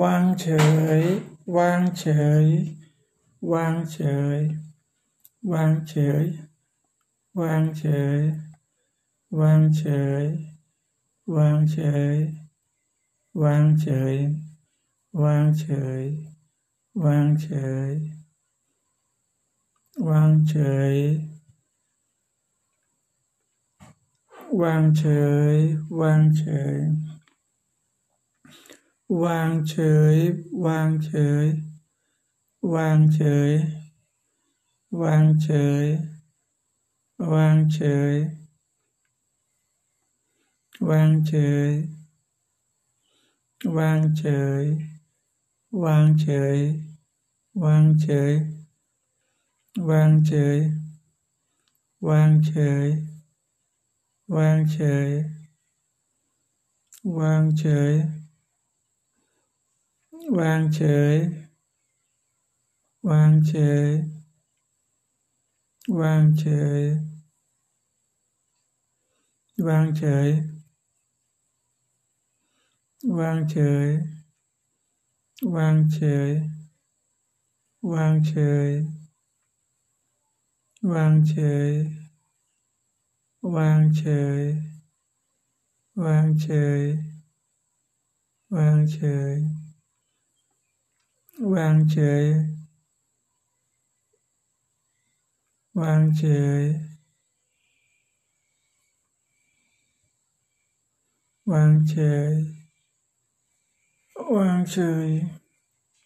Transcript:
วางเฉย วางเฉย วางเฉย วางเฉย วางเฉย วางเฉย วางเฉย วางเฉย วางเฉย วางเฉย วางเฉย วางเฉย วางเฉย วางเฉยวางเฉยวางเฉยวางเฉยวางเฉยวางเฉยวางเฉยวางเฉยวางเฉยวางเฉยวางเฉยวางเฉยวางเฉย วางเฉย วางเฉย วางเฉย วางเฉย วางเฉย วางเฉย วางเฉย วางเฉย วางเฉย วางเฉย วางเฉย vang trời. Vang trời. Vang trời. Vang trời.